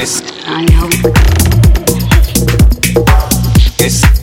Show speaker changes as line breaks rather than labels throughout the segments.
Yes. I know. Yes.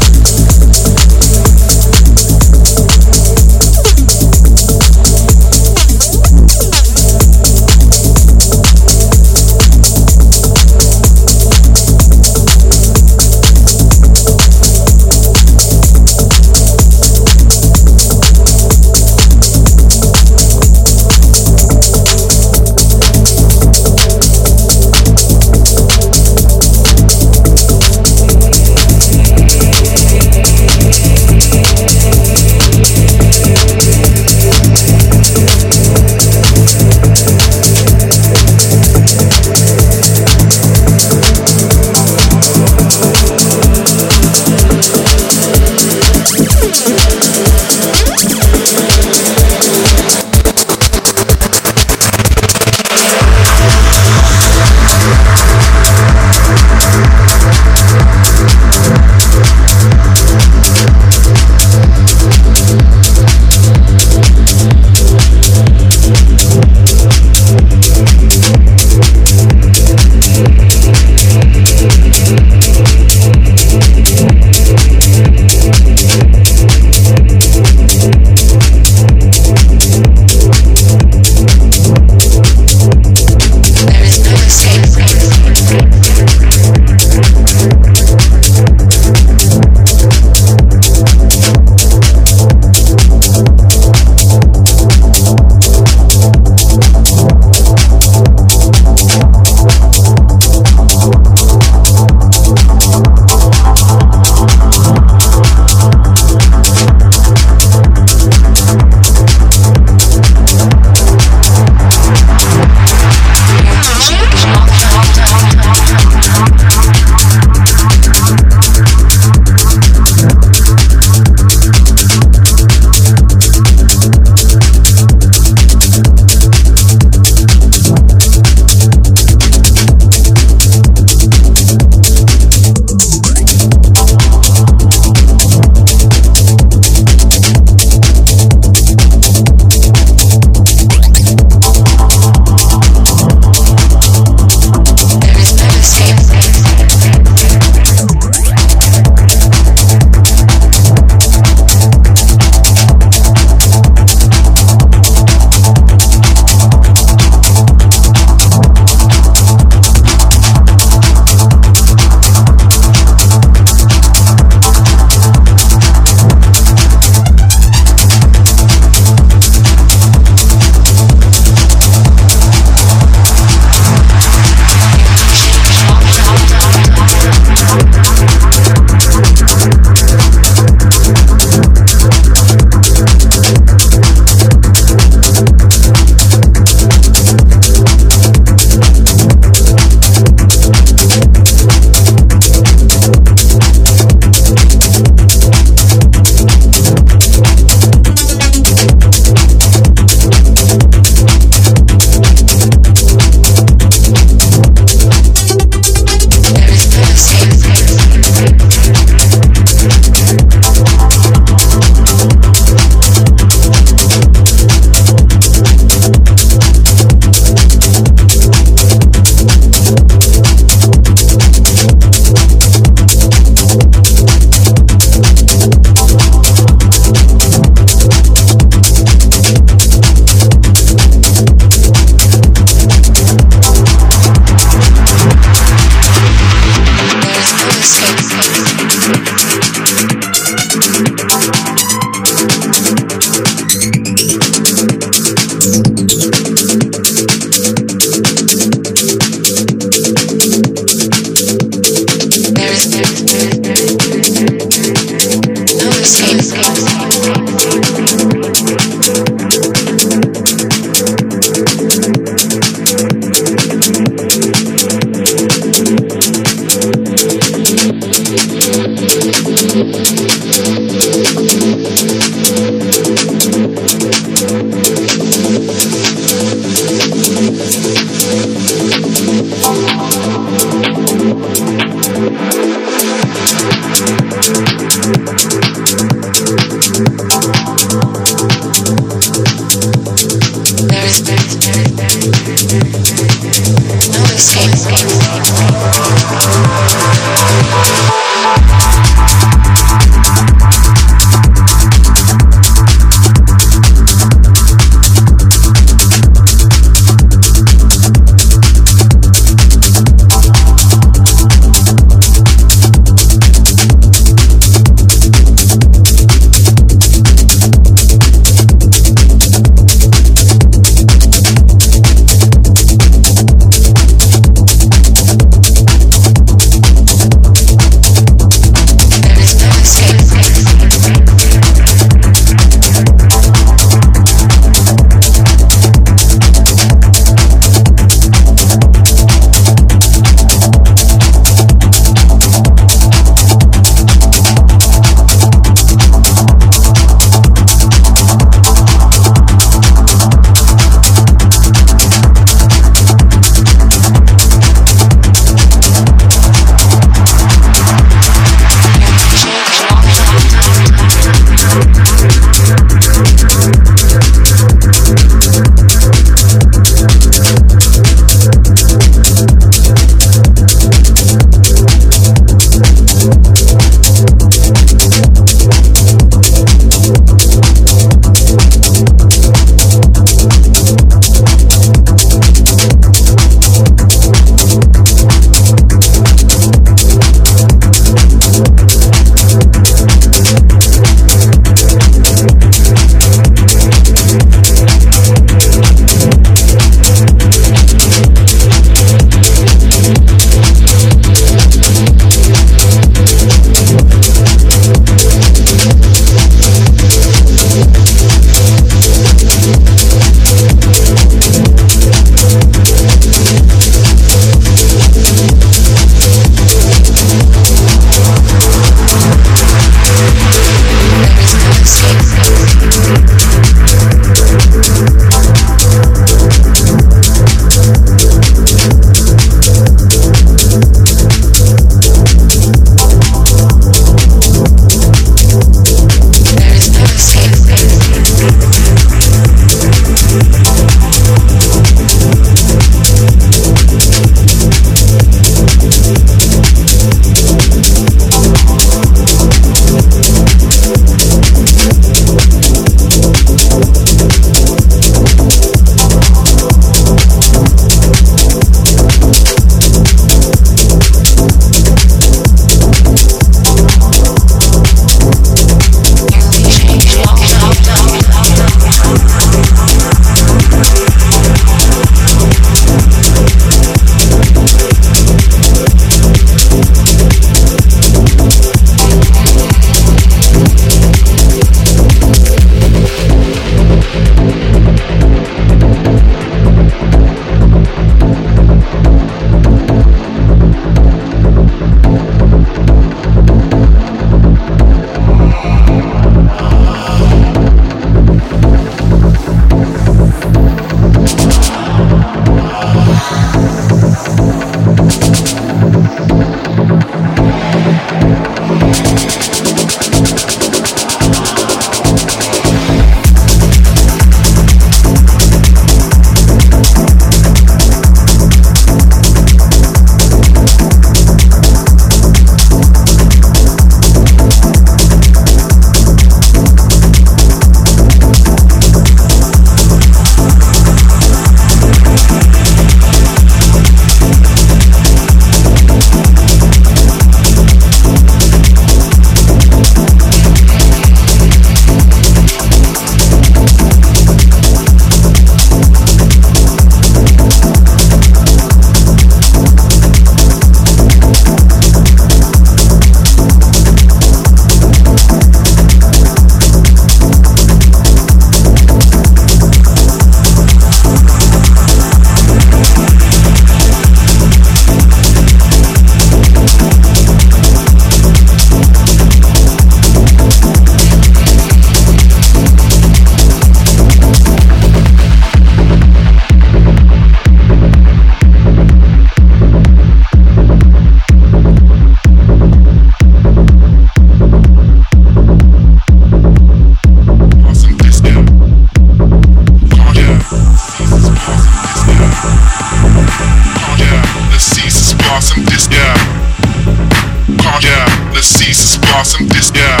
Yeah.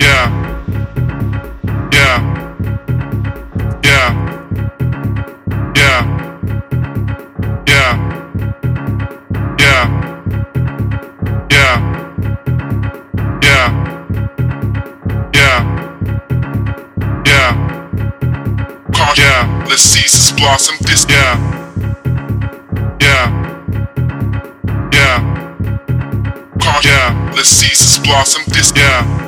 Yeah. Yeah. Yeah. Yeah. Yeah. Yeah. Yeah, let's seize this blossom. This yeah, yeah, yeah. Yeah, let's see this blossom. This yeah.